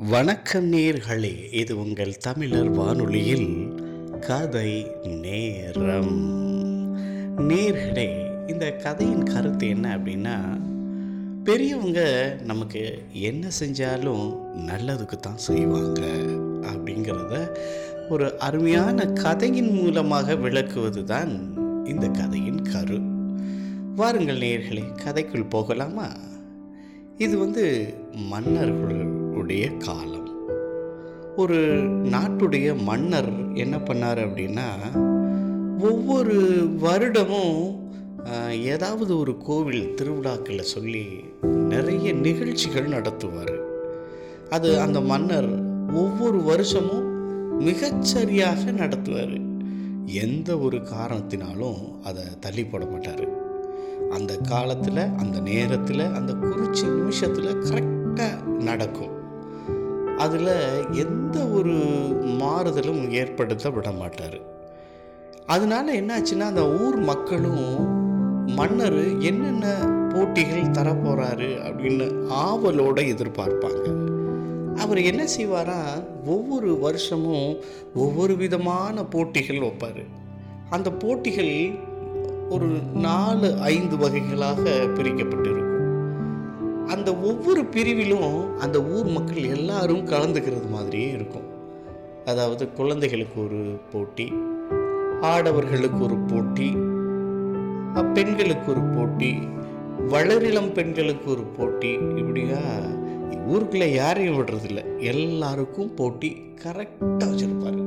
வணக்கம் நேர்களே இது உங்கள் தமிழர் வானொலியில் கதை நேரம். நேர்களே இந்த கதையின் கருத்து என்ன அப்படின்னா பெரியவங்க நமக்கு என்ன செஞ்சாலும் நல்லதுக்கு தான் செய்வாங்க அப்படிங்கிறத ஒரு அருமையான கதையின் மூலமாக விளக்குவது தான் இந்த கதையின் கரு. வாருங்கள் நேர்களே கதைக்குள் போகலாமா? இது வந்து மன்னர்கள் உடைய காலம். ஒரு நாட்டுடைய மன்னர் என்ன பண்ணார் அப்படின்னா ஒவ்வொரு வருடமும் ஏதாவது ஒரு கோவில் திருவிழாக்களை சொல்லி நிறைய நிகழ்ச்சிகள் நடத்துவார். அது அந்த மன்னர் ஒவ்வொரு வருஷமும் மிகச்சரியாக நடத்துவார். எந்த ஒரு காரணத்தினாலும் அதை தள்ளி போட மாட்டார். அந்த காலத்தில் அந்த நேரத்தில் அந்த குறிச்சி நிமிஷத்தில் கரெக்டாக நடக்கும். அதில் எந்த ஒரு மாறுதலும் ஏற்படுத்த விட மாட்டார் அதனால என்னாச்சுன்னா அந்த ஊர் மக்களும் மன்னர் என்னென்ன போட்டிகள் தரப்போகிறாரு அப்படின்னு ஆவலோடு எதிர்பார்ப்பாங்க. அவர் என்ன செய்வாரா ஒவ்வொரு வருஷமும் ஒவ்வொரு விதமான போட்டிகள் வைப்பார். அந்த போட்டிகள் ஒரு நாலு ஐந்து வகைகளாக பிரிக்கப்பட்டிருக்கும். அந்த ஒவ்வொரு பிரிவிலும் அந்த ஊர் மக்கள் எல்லாரும் கலந்துக்கிறது மாதிரியே இருக்கும். அதாவது குழந்தைகளுக்கு ஒரு போட்டி ஆடவர்களுக்கு ஒரு போட்டி பெண்களுக்கு ஒரு போட்டி வளரிளம் பெண்களுக்கு ஒரு போட்டி இப்படியா? ஊருக்குள்ளே யாரையும் விடுறதில்ல. எல்லாருக்கும் போட்டி கரெக்டாக வச்சுருப்பாரு.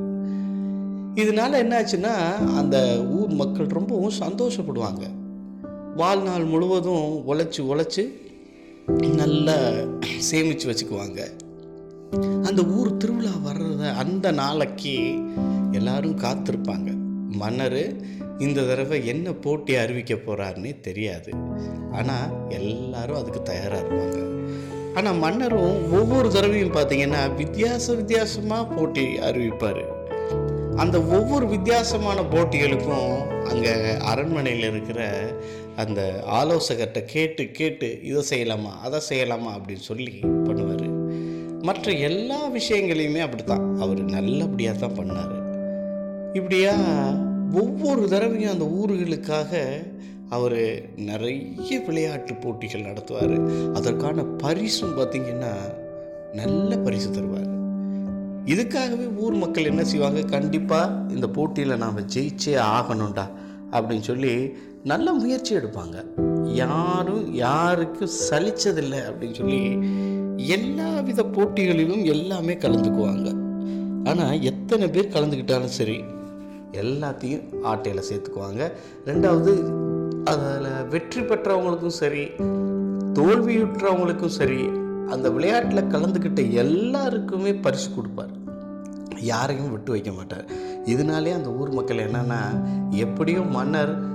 இதனால என்னாச்சுன்னா அந்த ஊர் மக்கள் ரொம்பவும் சந்தோஷப்படுவாங்க. வாழ்நாள் முழுவதும் உழைச்சி உழைச்சி நல்லா சேமித்து வச்சுக்குவாங்க. அந்த ஊர் திருவிழா வர்றத அந்த நாளைக்கு எல்லாரும் காத்திருப்பாங்க. மன்னர் இந்த தடவை என்ன போட்டி அறிவிக்க போகிறாருன்னே தெரியாது. ஆனால் எல்லாரும் அதுக்கு தயாராக இருப்பாங்க. ஆனால் மன்னரும் ஒவ்வொரு தடவையும் பார்த்தீங்கன்னா வித்தியாச வித்தியாசமாக போட்டி அறிவிப்பார். அந்த ஒவ்வொரு வித்தியாசமான போட்டிகளுக்கும் அங்கே அரண்மனையில் இருக்கிற அந்த ஆலோசகர்கிட்ட கேட்டு கேட்டு இதை செய்யலாமா அதை செய்யலாமா அப்படின்னு சொல்லி பண்ணுவார். மற்ற எல்லா விஷயங்களையுமே அப்படித்தான். அவர் நல்லபடியாக தான் பண்ணார். இப்படியா ஒவ்வொரு தடவையும் அந்த ஊர்களுக்காக அவர் நிறைய விளையாட்டு போட்டிகள் நடத்துவார். அதற்கான பரிசும் பார்த்திங்கன்னா நல்ல பரிசு தருவார். இதுக்காகவே ஊர் மக்கள் என்ன செய்வாங்க? கண்டிப்பாக இந்த போட்டியில் நாம் ஜெயிச்சே ஆகணும்டா அப்படின்னு சொல்லி நல்ல முயற்சி எடுப்பாங்க. யாரும் யாருக்கும் சலிச்சதில்லை அப்படின்னு சொல்லி எல்லா வித போட்டிகளிலும் எல்லாமே கலந்துக்குவாங்க. ஆனால் எத்தனை பேர் கலந்துக்கிட்டாலும் சரி எல்லாத்தையும் ஆட்டையில் சேர்த்துக்குவாங்க. ரெண்டாவது அதில் வெற்றி பெற்றவங்களுக்கும் சரி தோல்வியுற்றவங்களுக்கும் சரி அந்த விளையாட்டில் கலந்துக்கிட்ட எல்லாருக்குமே பரிசு கொடுப்பார். யாரையும் விட்டு வைக்க மாட்டார். இதனாலே அந்த ஊர் மக்கள் என்னென்னா எப்படியும் மன்னர்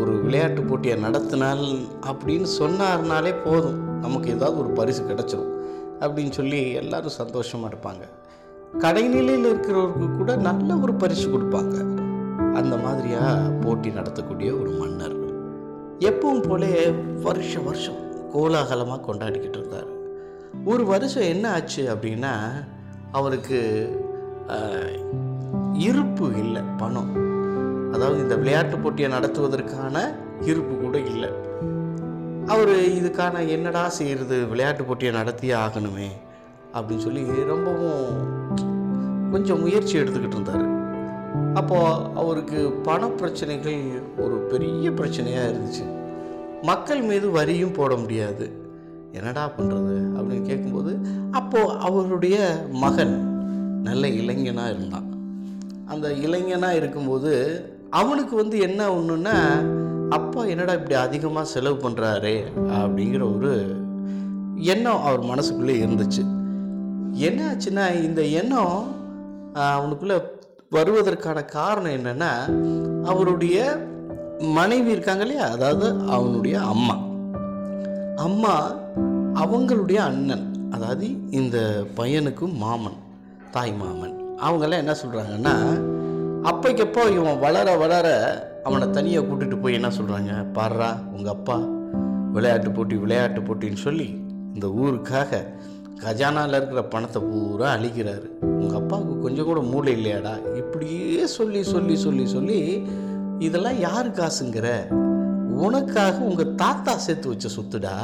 ஒரு விளையாட்டு போட்டியை நடத்தினால் அப்படின்னு சொன்னார்னாலே போதும். நமக்கு ஏதாவது ஒரு பரிசு கிடச்சிரும் அப்படின்னு சொல்லி எல்லாரும் சந்தோஷமாக இருப்பாங்க. கடைநிலையில் இருக்கிறவருக்கு கூட நல்ல ஒரு பரிசு கொடுப்பாங்க. அந்த மாதிரியாக போட்டி நடத்தக்கூடிய ஒரு மன்னர். எப்பவும் போலே வருஷ வருஷம் கோலாகலமாக கொண்டாடிக்கிட்டு இருந்தார். ஒரு வருஷம் என்ன ஆச்சு அப்படின்னா அவருக்கு இருப்பு இல்லை பணம். அதாவது இந்த விளையாட்டு போட்டியை நடத்துவதற்கான இருப்பு கூட இல்லை. அவர் இதுக்கான என்னடா செய்கிறது விளையாட்டு போட்டியை நடத்தியே ஆகணுமே அப்படின்னு சொல்லி ரொம்பவும் கொஞ்சம் முயற்சி எடுத்துக்கிட்டு இருந்தார். அப்போது அவருக்கு பண பிரச்சனைகள் ஒரு பெரிய பிரச்சனையாக இருந்துச்சு. மக்கள் மீது வரியும் போட முடியாது. என்னடா பண்ணுறது அப்படின்னு கேட்கும்போது அப்போது அவருடைய மகன் நல்ல இளைஞனாக இருந்தான். அந்த இளைஞனாக இருக்கும்போது அவனுக்கு வந்து என்ன ஒன்றுன்னா அப்பா என்னடா இப்படி அதிகமாக செலவு பண்ணுறாரே அப்படிங்கிற ஒரு எண்ணம் அவர் மனசுக்குள்ளே இருந்துச்சு. என்ன ஆச்சுன்னா இந்த எண்ணம் அவனுக்குள்ளே வருவதற்கான காரணம் என்னென்னா அவருடைய மனைவி இருக்காங்க இல்லையா? அதாவது அவனுடைய அம்மா. அம்மா அவங்களுடைய அண்ணன் அதாவது இந்த பையனுக்கும் மாமன் தாய் மாமன். அவங்கெல்லாம் என்ன சொல்கிறாங்கன்னா அப்பைக்கப்போ இவன் வளர வளர அவனை தனியாக கூட்டிகிட்டு போய் என்ன சொல்கிறாங்க பாடுறா உங்கள் அப்பா விளையாட்டு போட்டி விளையாட்டு போட்டின்னு சொல்லி இந்த ஊருக்காக கஜானாவில் இருக்கிற பணத்தை பூரா அழிக்கிறாரு. உங்கள் அப்பாவுக்கு கொஞ்சம் கூட மூளை இல்லையாடா? இப்படியே சொல்லி சொல்லி சொல்லி சொல்லி இதெல்லாம் யாரு காசுங்கிற? உனக்காக உங்கள் தாத்தா சேர்த்து வச்ச சொத்துடா.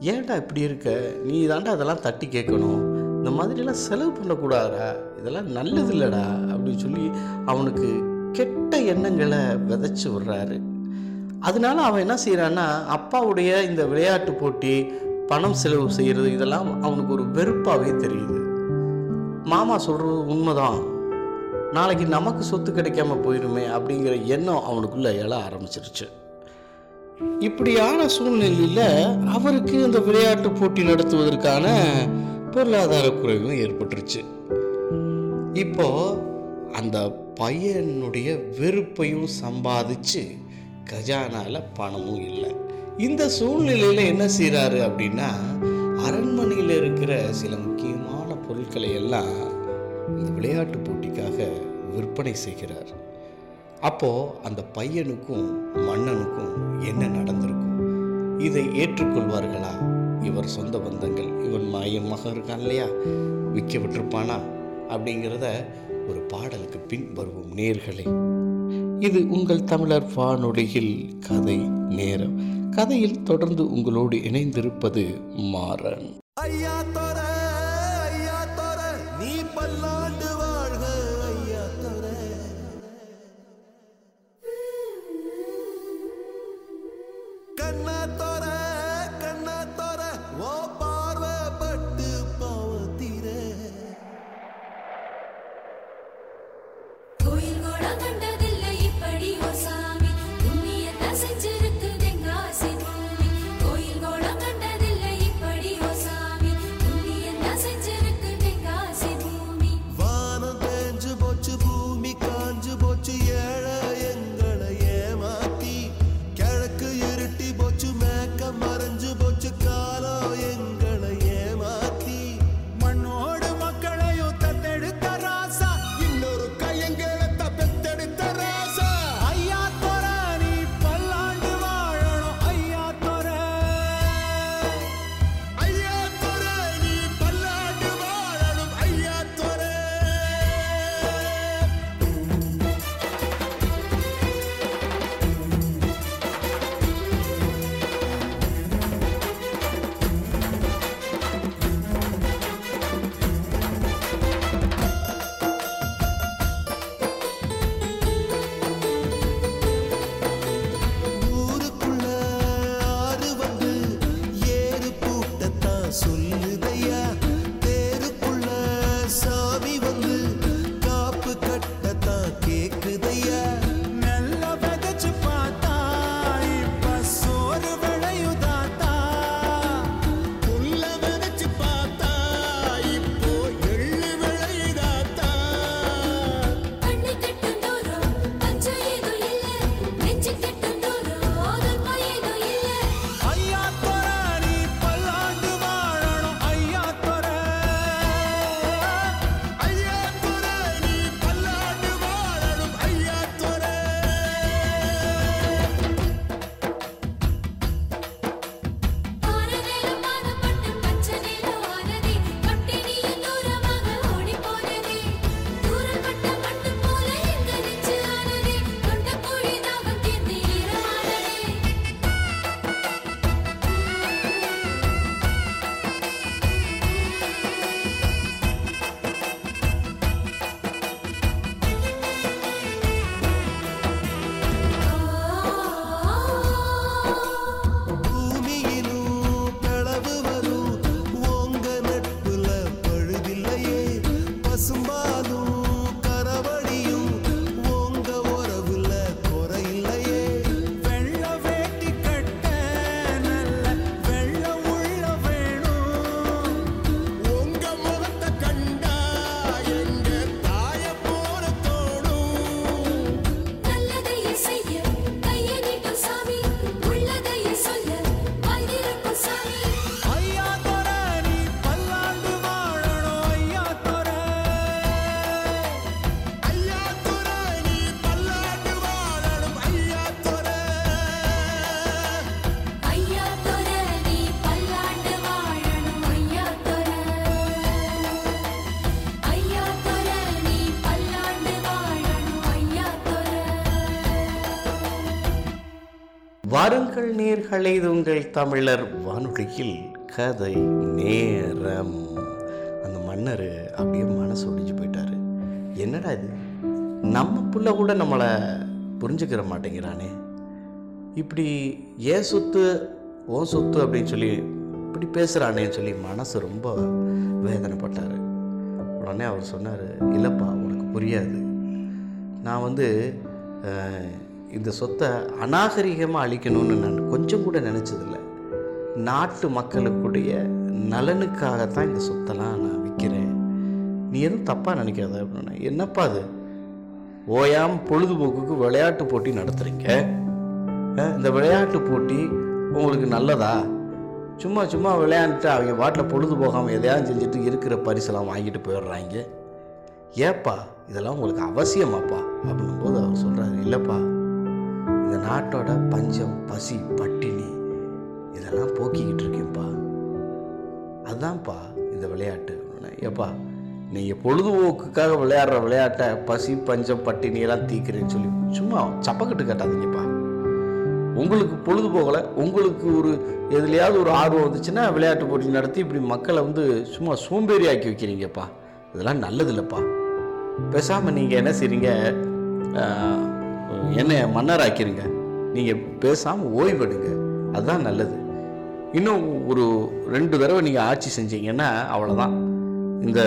ஏன்டா இப்படி இருக்க? நீ தாண்டா அதெல்லாம் தட்டி கேட்கணும். இந்த மாதிரிலாம் செலவு பண்ணக்கூடாதா இதெல்லாம் நல்லது இல்லைடா அப்படின்னு சொல்லி அவனுக்கு கெட்ட எண்ணங்களை விதைச்சி விடுறாரு. அதனால அவன் என்ன செய்கிறான்னா அப்பாவுடைய இந்த விளையாட்டு போட்டி பணம் செலவு செய்கிறது இதெல்லாம் அவனுக்கு ஒரு வெறுப்பாகவே தெரியுது. மாமா சொல்கிறது உண்மைதான். நாளைக்கு நமக்கு சொத்து கிடைக்காம போயிருமே அப்படிங்கிற எண்ணம் அவனுக்குள்ளே எழ ஆரம்பிச்சிருச்சு. இப்படியான சூழ்நிலையில் அவருக்கு இந்த விளையாட்டு போட்டி நடத்துவதற்கான பொருளாதார குறைவும் ஏற்பட்டுருச்சு. இப்போ அந்த பையனுடைய வெறுப்பையும் சம்பாதிச்சு கஜானால பணமும் இல்லை. இந்த சூழ்நிலையில் என்ன செய்கிறாரு அப்படின்னா அரண்மனையில் இருக்கிற சில முக்கியமான பொருட்களை எல்லாம் இந்த விளையாட்டு போட்டிக்காக விற்பனை செய்கிறார். அப்போது அந்த பையனுக்கும் மன்னனுக்கும் என்ன நடந்திருக்கும்? இதை ஏற்றுக்கொள்வார்களா? அவர் சொந்த பந்தங்கள். இவன் மாயன் மகன் இருக்கான் இல்லையா? விற்க விட்டிருப்பானா அப்படிங்கிறத ஒரு பாடலுக்கு பின் வருவோம் நேர்களே. இது உங்கள் தமிழர் வானொலியில் கதை நேரம். கதையில் தொடர்ந்து உங்களோடு இணைந்திருப்பது மாறன். ஐயா வாருங்கள் இது உங்கள் தமிழர் வானொலியில் கதை நேரம். அந்த மன்னர் அப்படியே மனசு ஒடிஞ்சு போயிட்டாரு. என்னடா இது? நம்ம புள்ள கூட நம்மளை புரிஞ்சுக்கிற மாட்டேங்கிறானே. இப்படி ஏன் சொத்து ஓன் சொத்து அப்படின்னு சொல்லி இப்படி பேசுகிறானேன்னு சொல்லி மனசு ரொம்ப வேதனைப்பட்டார். உடனே அவர் சொன்னார் இல்லைப்பா உனக்கு புரியாது. நான் வந்து இந்த சொத்தை அநாகரிகமாக அழிக்கணும்னு நான் கொஞ்சம் கூட நினச்சதில்ல. நாட்டு மக்களுக்குடைய நலனுக்காகத்தான் இந்த சொத்தெல்லாம் நான் விற்கிறேன் நீ எதுவும் தப்பாக நினைக்காத அப்படின்னா என்னப்பா அது? ஓயாம் பொழுதுபோக்குக்கு விளையாட்டு போட்டி நடத்துகிறீங்க இந்த விளையாட்டு போட்டி உங்களுக்கு நல்லதா? சும்மா சும்மா விளையாண்டுட்டு அவங்க வாட்டில் பொழுது போகாமல் எதையாவது செஞ்சுட்டு இருக்கிற பரிசெல்லாம் வாங்கிட்டு போயிடுறாங்க. ஏப்பா இதெல்லாம் உங்களுக்கு அவசியமாப்பா? அப்படின்னும் போது அவர் சொல்கிறாரு இல்லைப்பா இந்த நாட்டோட பஞ்சம் பசி பட்டினி இதெல்லாம் போக்கிக்கிட்டு இருக்கேன்ப்பா. அதான்ப்பா இந்த விளையாட்டு. அப்படின்னே. ஏப்பா நீங்கள் பொழுதுபோக்குக்காக விளையாடுற விளையாட்டை பசி பஞ்சம் பட்டினியெல்லாம் தீக்கிறேன்னு சொல்லி சும்மா சப்பக்கட்டு கட்டாதீங்கப்பா. உங்களுக்கு பொழுதுபோகலை உங்களுக்கு ஒரு எதுலையாவது ஒரு ஆர்வம் வந்துச்சுன்னா விளையாட்டு போட்டி நடத்தி இப்படி மக்களை வந்து சும்மா சோம்பேறி ஆக்கி வைக்கிறீங்கப்பா. இதெல்லாம் நல்லதில்லைப்பா. பேசாமல் நீங்கள் என்ன செய்றீங்க? என்னை மன்னர் ஆக்கிருங்க நீங்கள் பேசாமல் ஓய்வெடுங்க. அதுதான் நல்லது. இன்னும் ஒரு ரெண்டு தடவை நீங்கள் ஆட்சி செஞ்சீங்கன்னா அவ்வளோதான் இந்த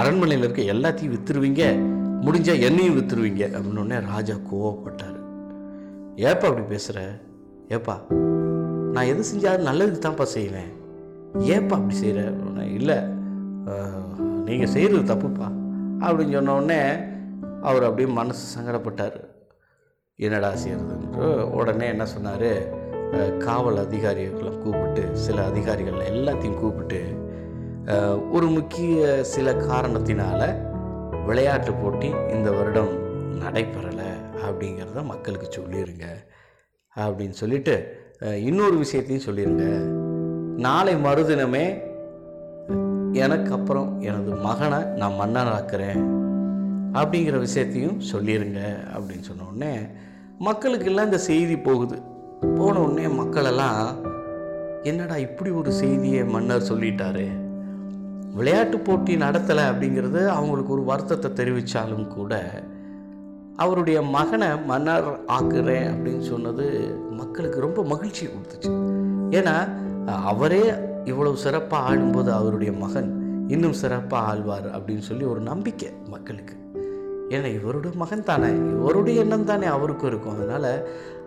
அரண்மனையில் இருக்க எல்லாத்தையும் விற்றுருவீங்க முடிஞ்சால் என்னையும் விற்றுருவீங்க அப்படின்னு ராஜா கோவப்பட்டார். ஏப்பா அப்படி பேசுகிற ஏப்பா நான் எது செஞ்சாலும் நல்லதுக்கு தான்ப்பா செய்வேன். ஏப்பா அப்படி செய்கிற இல்லை. நீங்கள் செய்கிறது தப்புப்பா. அப்படின்னு சொன்ன உடனே அவர் அப்படியே மனசு சங்கடப்பட்டார். என்னடா செய்கிறதுன்ற உடனே என்ன சொன்னார்? காவல் அதிகாரிகளை கூப்பிட்டு சில அதிகாரிகள் எல்லாத்தையும் கூப்பிட்டு ஒரு முக்கிய சில காரணத்தினால விளையாட்டு போட்டி இந்த வருடம் நடைபெறலை அப்படிங்கிறத மக்களுக்கு சொல்லிடுங்க அப்படின்னு சொல்லிட்டு இன்னொரு விஷயத்தையும் சொல்லிடுங்க நாளை மறுதினமே எனக்கு அப்புறம் எனது மகனை நான் மன்னனாக்குறேன். அப்படிங்கிற விஷயத்தையும் சொல்லிடுங்க அப்படின்னு சொன்ன உடனே மக்களுக்கெல்லாம் இந்த செய்தி போகுது. போன உடனே மக்களெல்லாம் என்னடா இப்படி ஒரு செய்தியை மன்னர் சொல்லிட்டாரு? விளையாட்டு போட்டி நடத்தலை அப்படிங்கிறது அவங்களுக்கு ஒரு வருத்தத்தை தெரிவித்தாலும் கூட அவருடைய மகனை மன்னர் ஆக்குறேன் அப்படின்னு சொன்னது மக்களுக்கு ரொம்ப மகிழ்ச்சியை கொடுத்துச்சு. ஏன்னா அவரே இவ்வளவு சிறப்பாக ஆளும்போது அவருடைய மகன் இன்னும் சிறப்பாக ஆழ்வார் அப்படின்னு சொல்லி ஒரு நம்பிக்கை மக்களுக்கு. ஏன்னா இவருடைய மகன் தானே. இவருடைய எண்ணம் தானே அவருக்கும் இருக்கும். அதனால்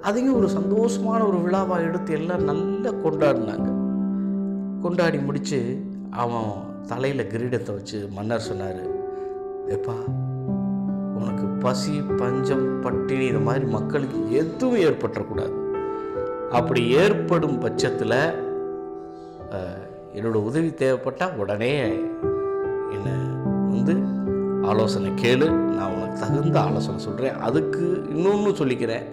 அதையும் ஒரு சந்தோஷமான ஒரு விழாவாக எடுத்து எல்லாம் நல்லா கொண்டாடினாங்க. கொண்டாடி முடித்து அவன் தலையில் கிரீடத்தை வச்சு மன்னர் சொன்னார் எப்பா உனக்கு பசி பஞ்சம் பட்டினி இந்த மாதிரி மக்களுக்கு எதுவும் ஏற்பட்டுறக்கூடாது. அப்படி ஏற்படும் பட்சத்தில் என்னோடய உதவி தேவைப்பட்டால் உடனே என்னை வந்து ஆலோசனை கேளு நான் உனக்கு தகுந்த ஆலோசனை சொல்கிறேன் அதுக்கு இன்னொன்று சொல்லிக்கிறேன்.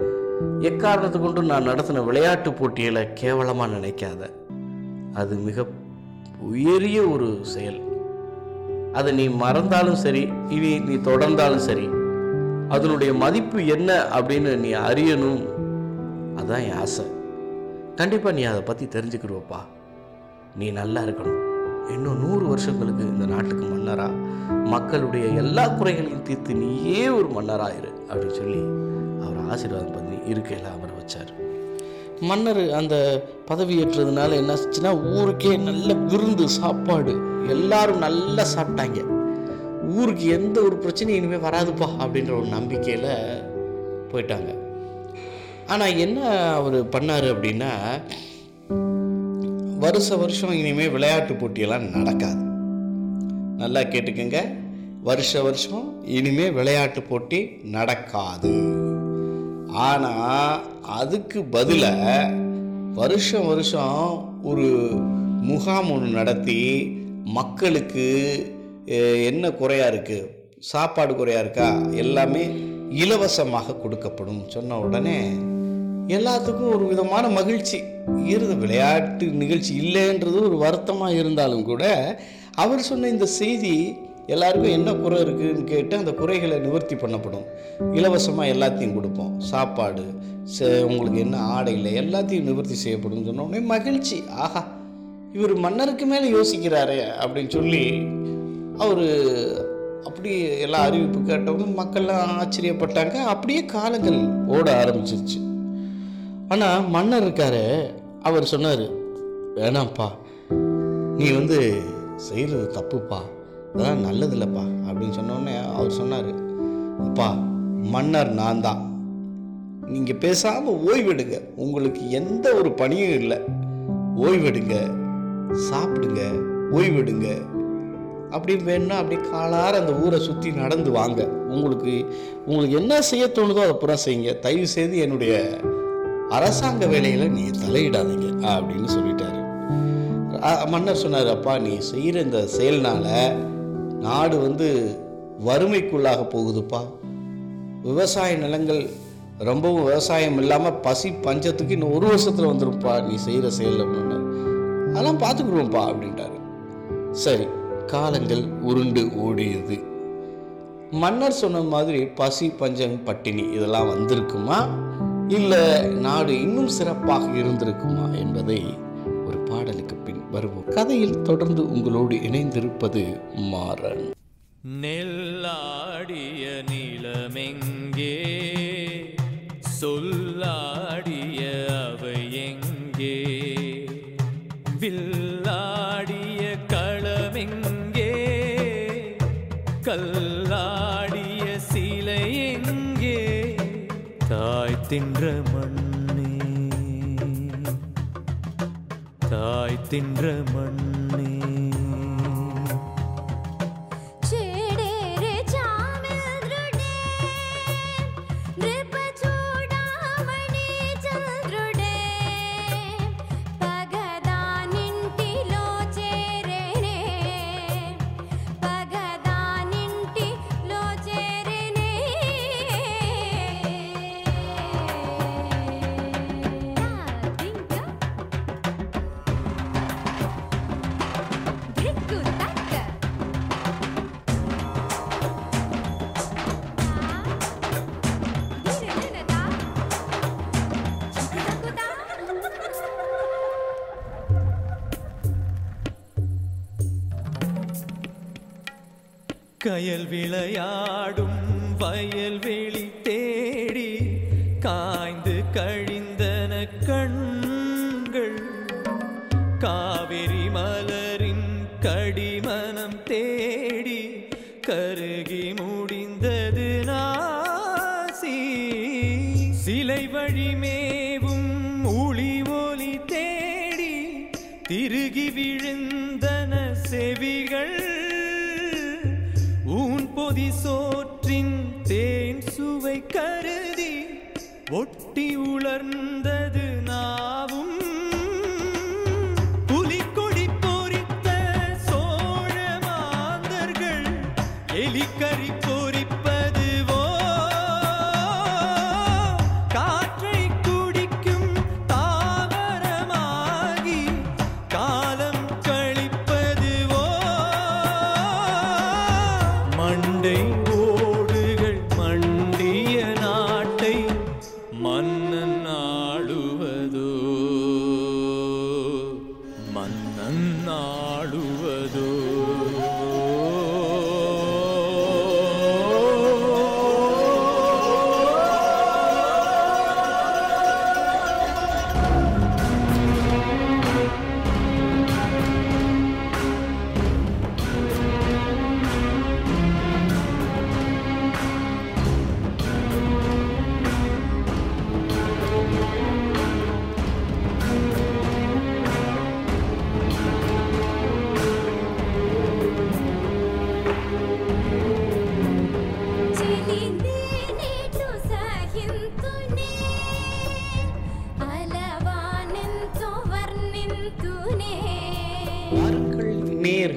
எக்காரணத்தை கொண்டு நான் நடத்தின விளையாட்டு போட்டியில் கேவலமாக நினைக்காத. அது மிக உயரிய ஒரு செயல். அதை நீ மறந்தாலும் சரி இனி நீ தொடர்ந்தாலும் சரி அதனுடைய மதிப்பு என்ன அப்படின்னு நீ அறியணும். அதான் என் ஆசை. கண்டிப்பாக நீ அதை பற்றி தெரிஞ்சுக்கிடுவப்பா. நீ நல்லா இருக்கணும். இன்னும் நூறு வருஷங்களுக்கு இந்த நாட்டுக்கு மன்னரா? மக்களுடைய எல்லா குறைகளையும் தீர்த்து நீயே ஒரு மன்னராயிரு அப்படின்னு சொல்லி அவர் ஆசீர்வாதம் பண்ணி இருக்கையில் அவரை வச்சார். மன்னர் அந்த பதவி ஏற்றதுனால என்ன ஆச்சுன்னா ஊருக்கே நல்ல விருந்து சாப்பாடு எல்லாரும் நல்லா சாப்பிட்டாங்க. ஊருக்கு எந்த ஒரு பிரச்சனையும் இனிமேல் வராதுப்பா அப்படின்ற ஒரு நம்பிக்கையில் போயிட்டாங்க. ஆனால் என்ன அவர் பண்ணார் அப்படின்னா வருஷ வருஷம் இனிமேல் விளையாட்டு போட்டியெல்லாம் நடக்காது. நல்லா கேட்டுக்கோங்க. வருஷ வருஷம் இனிமே விளையாட்டு போட்டி நடக்காது. ஆனால் அதுக்கு பதிலாக வருஷம் வருஷம் ஒரு முகாம் ஒன்று நடத்தி மக்களுக்கு என்ன குறையாக இருக்குது சாப்பாடு குறையாக இருக்கா? எல்லாமே இலவசமாக கொடுக்கப்படும் சொன்ன உடனே எல்லாத்துக்கும் ஒரு விதமான மகிழ்ச்சி. இருந்த விளையாட்டு நிகழ்ச்சி இல்லைன்றது ஒரு வருத்தமாக இருந்தாலும் கூட அவர் சொன்ன இந்த செய்தி எல்லாருக்கும் என்ன குறை இருக்குதுன்னு கேட்டு அந்த குறைகளை நிவர்த்தி பண்ணப்படும். இலவசமாக எல்லாத்தையும் கொடுப்போம். சாப்பாடு உங்களுக்கு என்ன ஆடையில் எல்லாத்தையும் நிவர்த்தி செய்யப்படும் சொன்ன உடனே மகிழ்ச்சி. ஆஹா இவர் மன்னருக்கு மேலே யோசிக்கிறாரே அப்படின்னு சொல்லி அவர் அப்படி எல்லா அறிவிப்பு கேட்டவங்க மக்கள்லாம் ஆச்சரியப்பட்டாங்க. அப்படியே காலங்கள் ஓட ஆரம்பிச்சிருச்சு. ஆனால் மன்னர் இருக்காரு அவர் சொன்னார் வேணாம்ப்பா நீ வந்து செய்கிறது தப்புப்பா. அதெல்லாம் நல்லதில்லைப்பா. அப்படின்னு சொன்னோடனே அவர் சொன்னார் அப்பா மன்னர் நான் தான். நீங்கள் பேசாமல் ஓய்வெடுங்க. உங்களுக்கு எந்த ஒரு பணியும் இல்லை. ஓய்வெடுங்க. சாப்பிடுங்க. ஓய்வெடுங்க. அப்படி வேணும்னா அப்படியே காலார அந்த ஊரை சுற்றி நடந்து வாங்க. உங்களுக்கு உங்களுக்கு என்ன செய்ய தோணுதோ அதை புறம் செய்யுங்க. தயவு செய்து என்னுடைய அரசாங்க வேலையில் நீ தலையிடாதீங்க. அப்படின்னு சொல்லிட்டாரு. மன்னர் சொன்னார் அப்பா நீ செய்கிற இந்த செயல்னால் நாடு வந்து வறுமைக்குள்ளாக போகுதுப்பா. விவசாய நிலங்கள் ரொம்பவும் விவசாயம் இல்லாமல் பசி பஞ்சத்துக்கு இன்னும் ஒரு வருஷத்தில் வந்துரும்ப்பா நீ செய்கிற செயல் அப்படின்னு. அதெல்லாம் பார்த்துக்குருவோம்ப்பா அப்படின்ட்டாரு. சரி காலங்கள் உருண்டு ஓடியது. மன்னர் சொன்ன மாதிரி பசி பஞ்சம் பட்டினி இதெல்லாம் வந்திருக்குமா? இல்லை நாடு இன்னும் சிறப்பாக இருந்திருக்குமா என்பதை ஒரு பாடலுக்கு வருவோம். கதையில் தொடர்ந்து உங்களோடு இணைந்திருப்பது மாறன். நெல்லாடிய நிலமெங்கே சொல்லா தின்ற மண்ணே கயல் விளையாடும் வயல்வெளி தேடி காய்ந்து கழிந்தன கண்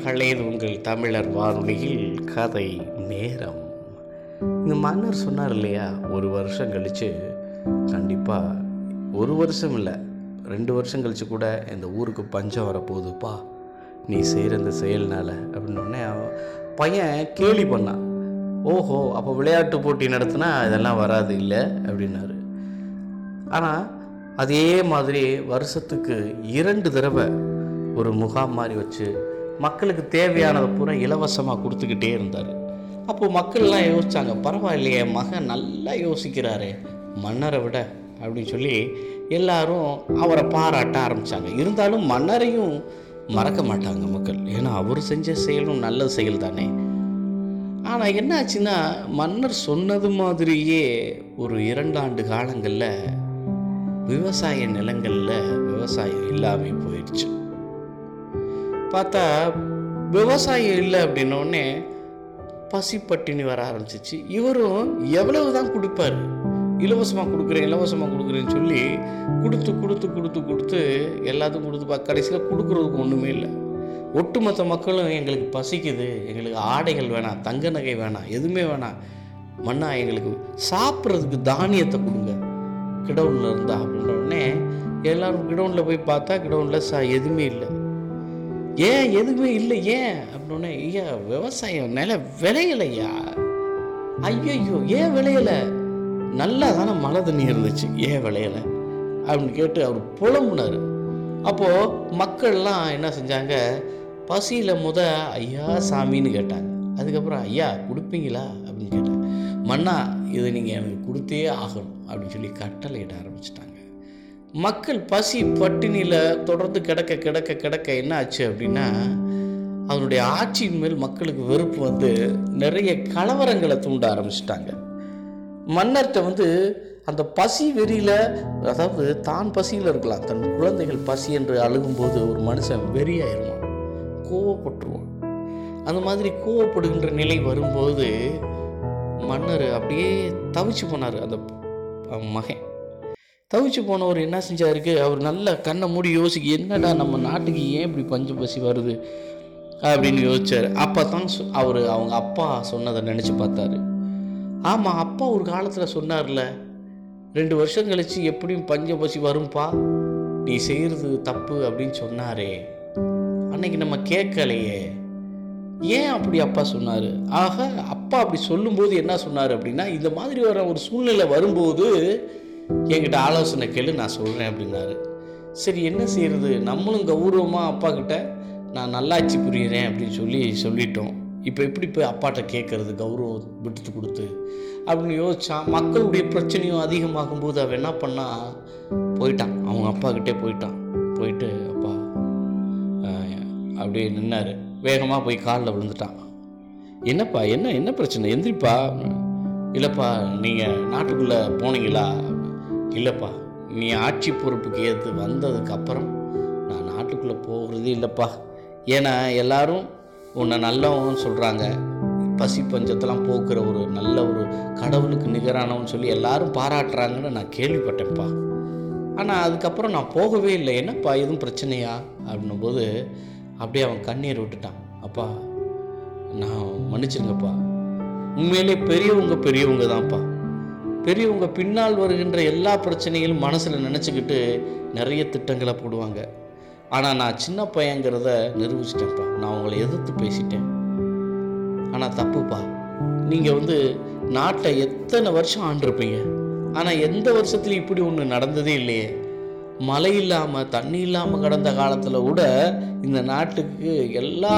கலையது உங்கள் தமிழர் வானொலியில் கதை நேரம். இந்த மன்னர் சொன்னார் இல்லையா ஒரு வருஷம் கழித்து கண்டிப்பாக ஒரு வருஷம் இல்லை ரெண்டு வருஷம் கழித்து கூட இந்த ஊருக்கு பஞ்சம் வரப்போகுதுப்பா நீ செய்கிற இந்த செயல்னால் அப்படின்னோடனே பையன் கேலி பண்ணான். ஓஹோ அப்போ விளையாட்டு போட்டி நடத்தினா இதெல்லாம் வராது இல்லை அப்படின்னாரு. ஆனால் அதே மாதிரி வருஷத்துக்கு இரண்டு தடவை ஒரு முகாம் மாதிரி வச்சு மக்களுக்கு தேவையானதை பூரா இலவசமாக கொடுத்துக்கிட்டே இருந்தார். அப்போது மக்கள்லாம் யோசித்தாங்க பரவாயில்லையே மகன் நல்லா யோசிக்கிறாரே மன்னரை விட அப்படின்னு சொல்லி எல்லாரும் அவரை பாராட்ட ஆரம்பித்தாங்க இருந்தாலும் மன்னரையும் மறக்க மாட்டாங்க மக்கள். ஏன்னா அவர் செஞ்ச செயலும் நல்ல செயல் தானே ஆனால் என்னாச்சுன்னா மன்னர் சொன்னது மாதிரியே ஒரு இரண்டாண்டு காலங்களில் விவசாய நிலங்களில் விவசாயம் இல்லாமல் போயிடுச்சு. பார்த்தா விவசாயம் இல்லை அப்படின்னோடனே பசிப்பட்டினி வர ஆரம்பிச்சிச்சு. இவரும் எவ்வளவு தான் கொடுப்பார்? இலவசமாக கொடுக்குறேன் இலவசமாக கொடுக்குறேன்னு சொல்லி கொடுத்து கொடுத்து கொடுத்து கொடுத்து எல்லாத்துக்கும் கொடுத்து பா கடைசியில் கொடுக்குறதுக்கு ஒன்றுமே இல்லை. ஒட்டுமொத்த மக்களும் எங்களுக்கு பசிக்குது எங்களுக்கு ஆடைகள் வேணாம் தங்க நகை வேணாம் எதுவுமே வேணாம். மண்ணா எங்களுக்கு சாப்பிட்றதுக்கு தானியத்தை கொடுங்க. கிடவுனில் இருந்தா அப்படின்ன உடனே எல்லோரும் கிடவுனில் போய் பார்த்தா கிடவுனில் சா எதுவுமே இல்லை. ஏன் எதுவுமே இல்லை ஏன்? அப்படின்னே ஐயா விவசாயம் நில விளையலையா ஐயையோ ஏன் விளையலை? நல்லா தானே மழை தண்ணி இருந்துச்சு ஏன் விளையலை? அப்படின்னு கேட்டு அவர் புலம்புனார். அப்போது மக்கள்லாம் என்ன செஞ்சாங்க? பசியில் முத ஐயா சாமின்னு கேட்டாங்க. அதுக்கப்புறம் ஐயா கொடுப்பீங்களா? அப்படின்னு கேட்டாங்க. மன்னா இதை நீங்கள் எனக்கு கொடுத்தே ஆகணும் அப்படின்னு சொல்லி கட்டளையிட ஆரம்பிச்சிட்டாங்க. மக்கள் பசி பட்டினியில் தொடர்ந்து கிடக்க கிடக்க கிடக்க என்ன ஆச்சு அப்படின்னா அவருடைய ஆட்சியின் மேல் மக்களுக்கு வெறுப்பு வந்து நிறைய கலவரங்களை தூண்ட ஆரம்பிச்சிட்டாங்க. மன்னர்கிட்ட வந்து அந்த பசி வெறியில் அதாவது தான் பசியில் இருக்கலாம் தன் குழந்தைகள் பசி என்று அழுகும்போது ஒரு மனுஷன் வெறியாயிருவான் கோவப்பட்டுருவான். அந்த மாதிரி கோவப்படுகின்ற நிலை வரும்போது மன்னர் அப்படியே தவிச்சு போனார் அந்த மகன். தவிச்சு போனவர் என்ன செஞ்சாருக்கு? அவர் நல்ல கண்ணை மூடி யோசிக்க என்னடா நம்ம நாட்டுக்கு ஏன் இப்படி பஞ்சு பசி வருது? அப்படின்னு யோசிச்சார். அப்போ தான் அவர் அவங்க அப்பா சொன்னதை நினச்சி பார்த்தாரு. ஆமாம் அப்பா ஒரு காலத்தில் சொன்னார்ல ரெண்டு வருஷம் கழிச்சு எப்படியும் பஞ்ச பசி வரும்பா? நீ செய்கிறது தப்பு அப்படின்னு சொன்னாரே. அன்னைக்கு நம்ம கேட்கலையே. ஏன் அப்படி அப்பா சொன்னார்? ஆக அப்பா அப்படி சொல்லும்போது என்ன சொன்னார் அப்படின்னா இந்த மாதிரி வர ஒரு சூழ்நிலை வரும்போது என்கிட்ட ஆலோசனை கேளு நான் சொல்கிறேன் அப்படின்னாரு. சரி என்ன செய்கிறது நம்மளும் கௌரவமாக அப்பா கிட்ட நான் நல்லாட்சி புரியுறேன் அப்படின்னு சொல்லி சொல்லிட்டோம். இப்போ எப்படி போய் அப்பாட்ட கேட்குறது கௌரவம் விட்டுட்டு கொடுத்து. அப்படின்னு யோசிச்சா மக்களுடைய பிரச்சனையும் அதிகமாகும் போது அவன் என்ன பண்ணா போயிட்டான். அவங்க அப்பா கிட்டே போயிட்டான். போயிட்டு அப்பா அப்படியே நின்னார். வேகமாக போய் காலில் விழுந்துட்டான். என்னப்பா என்ன என்ன பிரச்சனை? எந்திரிப்பா. இல்லைப்பா நீங்கள் நாட்டுக்குள்ளே போனீங்களா? இல்லைப்பா நீ ஆட்சி பொறுப்புக்கு ஏற்று வந்ததுக்கப்புறம் நான் நாட்டுக்குள்ளே போகிறதே இல்லைப்பா. ஏன்னா எல்லாரும் உன்னை நல்லவன் சொல்கிறாங்க பசி பஞ்சத்தெல்லாம் போக்குற ஒரு நல்ல ஒரு கடவுளுக்கு நிகரானவன் சொல்லி எல்லாரும் பாராட்டுறாங்கன்னு நான் கேள்விப்பட்டேன்ப்பா. ஆனால் அதுக்கப்புறம் நான் போகவே இல்லை. என்னப்பா எதுவும் பிரச்சனையா? அப்படின்னும் போது அப்படியே அவன் கண்ணீர் விட்டுட்டான். அப்பா நான் மன்னிச்சிருங்கப்பா. உண்மையிலே பெரியவங்க பெரியவங்க தான்ப்பா பெரியவங்க பின்னால் வருகின்ற எல்லா பிரச்சனைகளும் மனசில் நினச்சிக்கிட்டு நிறைய திட்டங்களை போடுவாங்க. ஆனால் நான் சின்ன பையங்கிறத நிரூபிச்சிட்டேன்ப்பா. நான் உங்களை எதிர்த்து பேசிட்டேன். ஆனால் தப்புப்பா. நீங்கள் வந்து நாட்டை எத்தனை வருஷம் ஆண்டிருப்பீங்க? ஆனால் எந்த வருஷத்துலையும் இப்படி ஒன்று நடந்ததே இல்லையே. மழை இல்லாமல் தண்ணி இல்லாமல் கடந்த காலத்தில் கூட இந்த நாட்டுக்கு எல்லா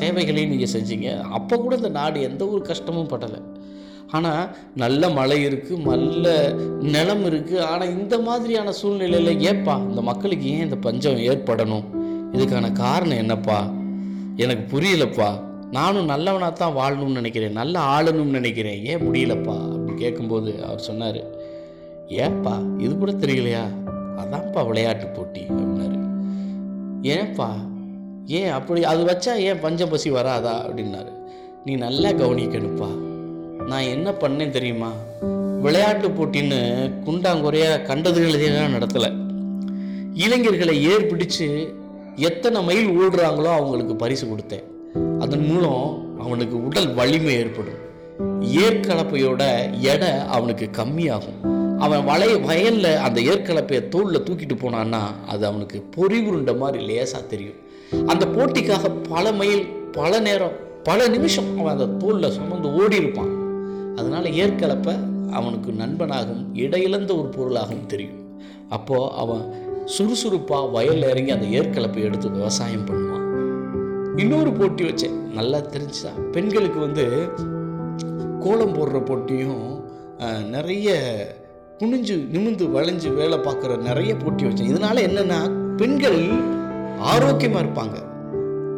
சேவைகளையும் நீங்கள் செஞ்சீங்க. அப்போ கூட இந்த நாடு எந்த ஒரு கஷ்டமும் படலை. ஆனால் நல்ல மழை இருக்குது நல்ல நிலம் இருக்குது ஆனால் இந்த மாதிரியான சூழ்நிலையில் ஏப்பா இந்த மக்களுக்கு ஏன் இந்த பஞ்சம் ஏற்படணும்? இதுக்கான காரணம் என்னப்பா? எனக்கு புரியலப்பா. நானும் நல்லவனாக தான் வாழணும்னு நினைக்கிறேன். நல்ல ஆளணும்னு நினைக்கிறேன். ஏன் முடியலப்பா? அப்படின்னு கேட்கும்போது அவர் சொன்னார் ஏப்பா இது கூட தெரியலையா? அதான்ப்பா விளையாட்டு போட்டி அப்படின்னாரு. ஏன்ப்பா ஏன் அப்படி அது வச்சா ஏன் பஞ்சம் பசி வராதா? அப்படின்னாரு. நீ நல்லா கவனிக்கணுப்பா நான் என்ன பண்ணேன் தெரியுமா? விளையாட்டு போட்டின்னு குண்டாங்குறையாக கண்டதுகளெல்லாம் நடத்தலை. இளைஞர்களை ஏர் பிடிச்சு எத்தனை மைல் ஓடுறாங்களோ அவங்களுக்கு பரிசு கொடுத்தேன். அதன் மூலம் அவனுக்கு உடல் வலிமை ஏற்படும். ஏற்கலப்பையோட எடை அவனுக்கு கம்மியாகும். அவன் வளைய வயலில் அந்த ஏற்கலப்பையை தோளில் தூக்கிட்டு போனான்னா அது அவனுக்கு பொறி உருண்டை மாதிரி லேசாக தெரியும். அந்த போட்டிக்காக பல மைல் பல நேரம் பல நிமிஷம் அவன் அந்த தோளில் சுமந்து ஓடி இருப்பான் அதனால் ஏற்கலப்பை அவனுக்கு நண்பனாகவும் இடையிலந்த ஒரு பொருளாகவும் தெரியும். அப்போது அவன் சுறுசுறுப்பாக வயலில் இறங்கி அந்த ஏற்கலப்பை எடுத்து விவசாயம் பண்ணுவான். இன்னொரு போட்டி வச்சேன் நல்லா தெரிஞ்சுதா? பெண்களுக்கு வந்து கோலம் போடுற போட்டியும் நிறைய குனிஞ்சு நிமிந்து வளைஞ்சு வேலை பார்க்குற நிறைய போட்டி வச்சேன். இதனால் என்னென்னா பெண்கள் ஆரோக்கியமாக இருப்பாங்க.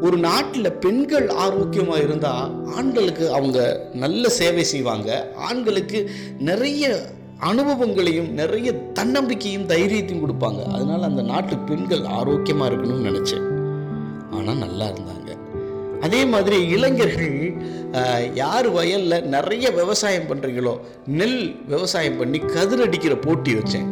ஒரு நாட்டில் பெண்கள் ஆரோக்கியமாக இருந்தால் ஆண்களுக்கு அவங்க நல்ல சேவை செய்வாங்க. ஆண்களுக்கு நிறைய அனுபவங்களையும் நிறைய தன்னம்பிக்கையும் தைரியத்தையும் கொடுப்பாங்க. அதனால் அந்த நாட்டு பெண்கள் ஆரோக்கியமாக இருக்கணும்னு நினச்சேன். ஆனால் நல்லா இருந்தாங்க. அதே மாதிரி இளைஞர்கள் யார் வயலில் நிறைய விவசாயம் பண்ணுறீங்களோ நெல் விவசாயம் பண்ணி கதிரடிக்கிற போட்டி வச்சேன்.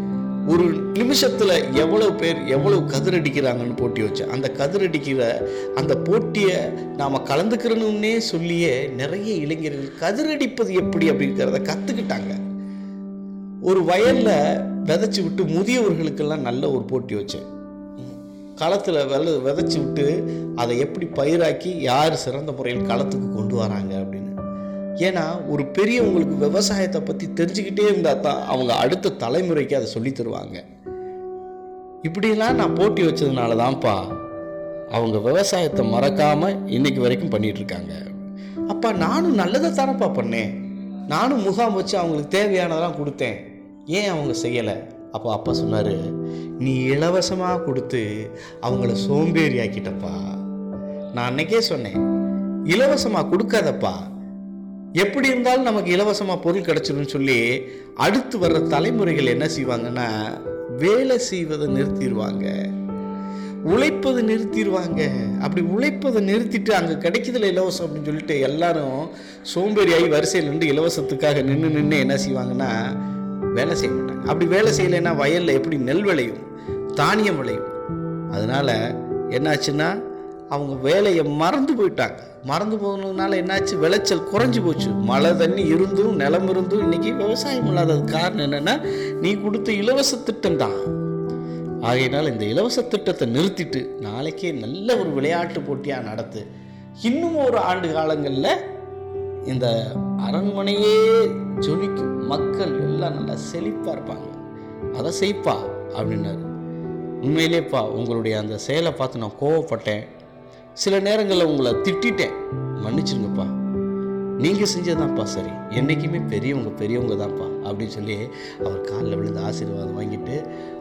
ஒரு நிமிஷத்தில் எவ்வளவு பேர் எவ்வளவு கதிரடிக்கிறாங்கன்னு போட்டி வச்சேன். அந்த கதிர் அடிக்கிற அந்த போட்டியை நாம் கலந்துக்கிறணும்னே சொல்லியே நிறைய இளைஞர்கள் கதிரடிப்பது எப்படி அப்படிங்கிறத கற்றுக்கிட்டாங்க ஒரு வயலில் விதைச்சி விட்டு முதியவர்களுக்கெல்லாம் நல்ல ஒரு போட்டி வச்சேன். களத்தில் வெள விதைச்சி விட்டு அதை எப்படி பயிராக்கி யார் சிறந்த முறையில் களத்துக்கு கொண்டு வராங்க அப்படின்னு. ஏன்னா ஒரு பெரியவங்களுக்கு விவசாயத்தை பற்றி தெரிஞ்சுக்கிட்டே இருந்தால் தான் அவங்க அடுத்த தலைமுறைக்கு அதை சொல்லி தருவாங்க. இப்படியெல்லாம் நான் போட்டி வச்சதுனால தான்ப்பா அவங்க விவசாயத்தை மறக்காமல் இன்னைக்கு வரைக்கும் பண்ணிகிட்ருக்காங்க இருக்காங்க. அப்பா நானும் நல்லதை தானப்பா பண்ணேன். நானும் முகாம் வச்சு அவங்களுக்கு தேவையானதெல்லாம் கொடுத்தேன். ஏன் அவங்க செய்யலை? அப்போ அப்பா சொன்னார் நீ இலவசமாக கொடுத்து அவங்கள சோம்பேறி ஆக்கிட்டப்பா நான் அன்னைக்கே சொன்னேன் இலவசமாக கொடுக்காதப்பா. எப்படி இருந்தாலும் நமக்கு இலவசமாக பொருள் கிடச்சிடும் சொல்லி அடுத்து வர்ற தலைமுறைகள் என்ன செய்வாங்கன்னா வேலை செய்வதை நிறுத்திடுவாங்க உழைப்பதை நிறுத்திடுவாங்க அப்படி உழைப்பதை நிறுத்திட்டு அங்கே கிடைக்கிறதுல இலவசம் அப்படின்னு சொல்லிட்டு எல்லாரும் சோம்பேறியாகி வரிசையில் நின்று இலவசத்துக்காக நின்று நின்று என்ன செய்வாங்கன்னா வேலை செய்ய மாட்டாங்க. அப்படி வேலை செய்யலைன்னா வயலில் எப்படி நெல் விளையும்? தானியம் விளையும். அதனால என்னாச்சுன்னா அவங்க வேலையை மறந்து போயிட்டாங்க. மறந்து போனதுனால என்னாச்சு? விளைச்சல் குறைஞ்சி போச்சு. மழை தண்ணி இருந்தும் நிலம் இருந்தும் இன்னைக்கு விவசாயம் இல்லாதது காரணம் என்னென்னா நீ கொடுத்த இலவச திட்டம் தான். ஆகையினால் இந்த இலவச திட்டத்தை நிறுத்திட்டு நாளைக்கே நல்ல ஒரு விளையாட்டு போட்டியாக நடத்து. இன்னும் ஒரு ஆண்டு காலங்களில் இந்த அரண்மனையே ஜொலிக்கும். மக்கள் எல்லாம் நல்லா செழிப்பாக இருப்பாங்க. அதை செய்ப்பா அப்படின்னாரு. உண்மையிலேப்பா உங்களுடைய அந்த செயலை பார்த்து நான் கோவப்பட்டேன். சில நேரங்களில் உங்களை திட்டிட்டேன். மன்னிச்சிருங்கப்பா. நீங்கள் செஞ்சதான்ப்பா சரி. என்றைக்குமே பெரியவங்க பெரியவங்க தான்ப்பா அப்படின்னு சொல்லி அவர் காலில் விழுந்து ஆசீர்வாதம் வாங்கிட்டு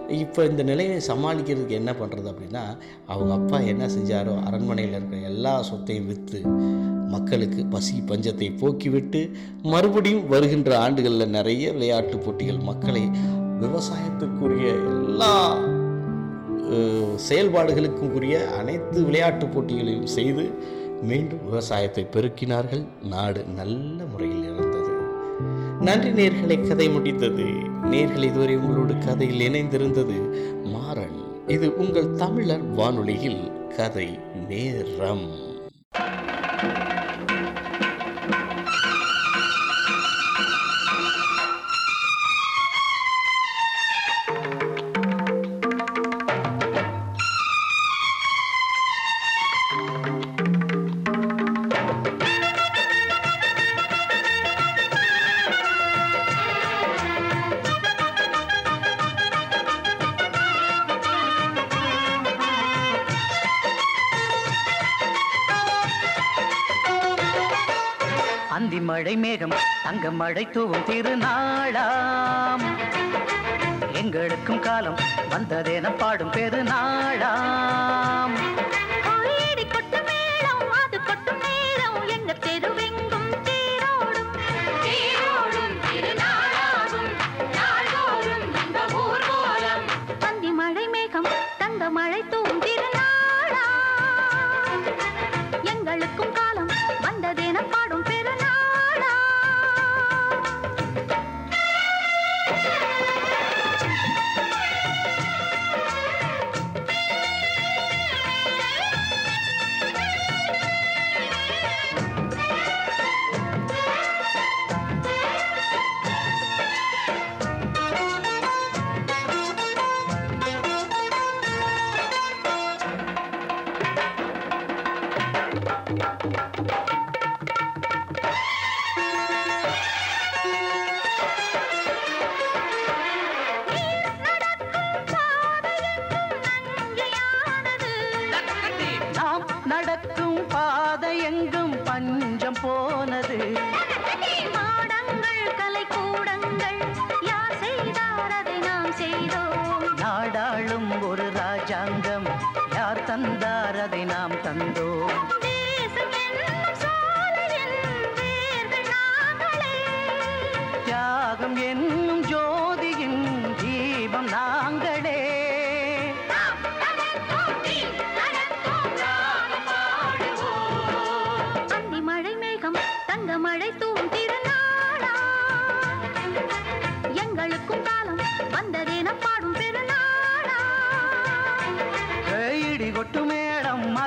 இப்போ இந்த நிலையை சமாளிக்கிறதுக்கு என்ன பண்ணுறது அப்படின்னா அவங்க அப்பா என்ன செஞ்சாரோ அரண்மனையில் இருக்கிற எல்லா சொத்தையும் விற்று மக்களுக்கு பசி பஞ்சத்தை போக்கிவிட்டு மறுபடியும் வருகின்ற ஆண்டுகளில் நிறைய விளையாட்டு போட்டிகள் மக்களை விவசாயத்துக்குரிய எல்லா செயல்பாடுகளுக்கும் உரிய அனைத்து விளையாட்டு போட்டிகளையும் செய்து மீண்டும் விவசாயத்தை பெருக்கினார்கள். நாடு நல்ல முறையில் இருந்தது நன்றி நேர்களை கதை முடித்தது நேர்கள் இதுவரை உங்களோடு கதையில் இணைந்திருந்தது மாறன். இது உங்கள் தமிழர் வானொலியில் கதை நேரம். அந்தி மழை மேகம் தங்க மழை தூவும் திருநாளாம். எங்களுக்கும் காலம் வந்ததென பாடும் பெருநாளாம்.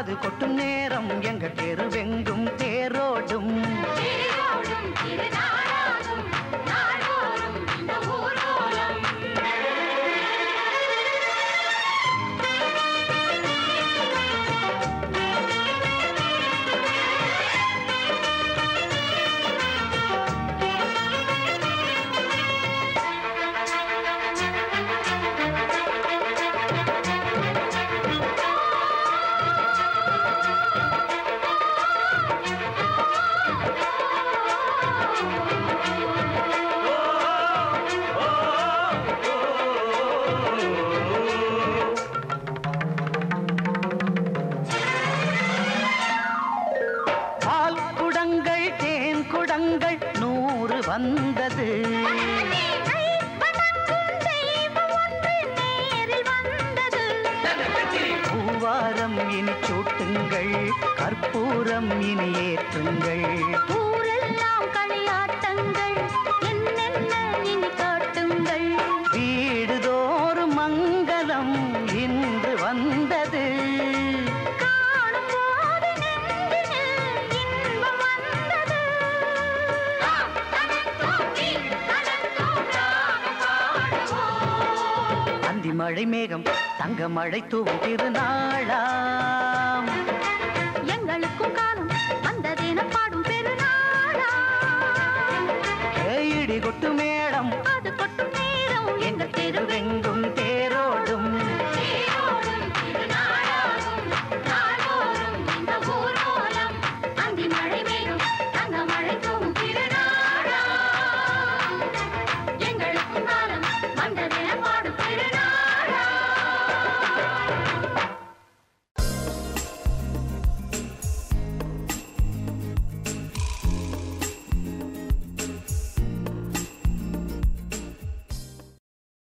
அது கொட்டும் நேரம் எங்க தெருவெங்கும் தேரோடும். மழை மேகம் தங்க மழை தூவும் திருநாளா.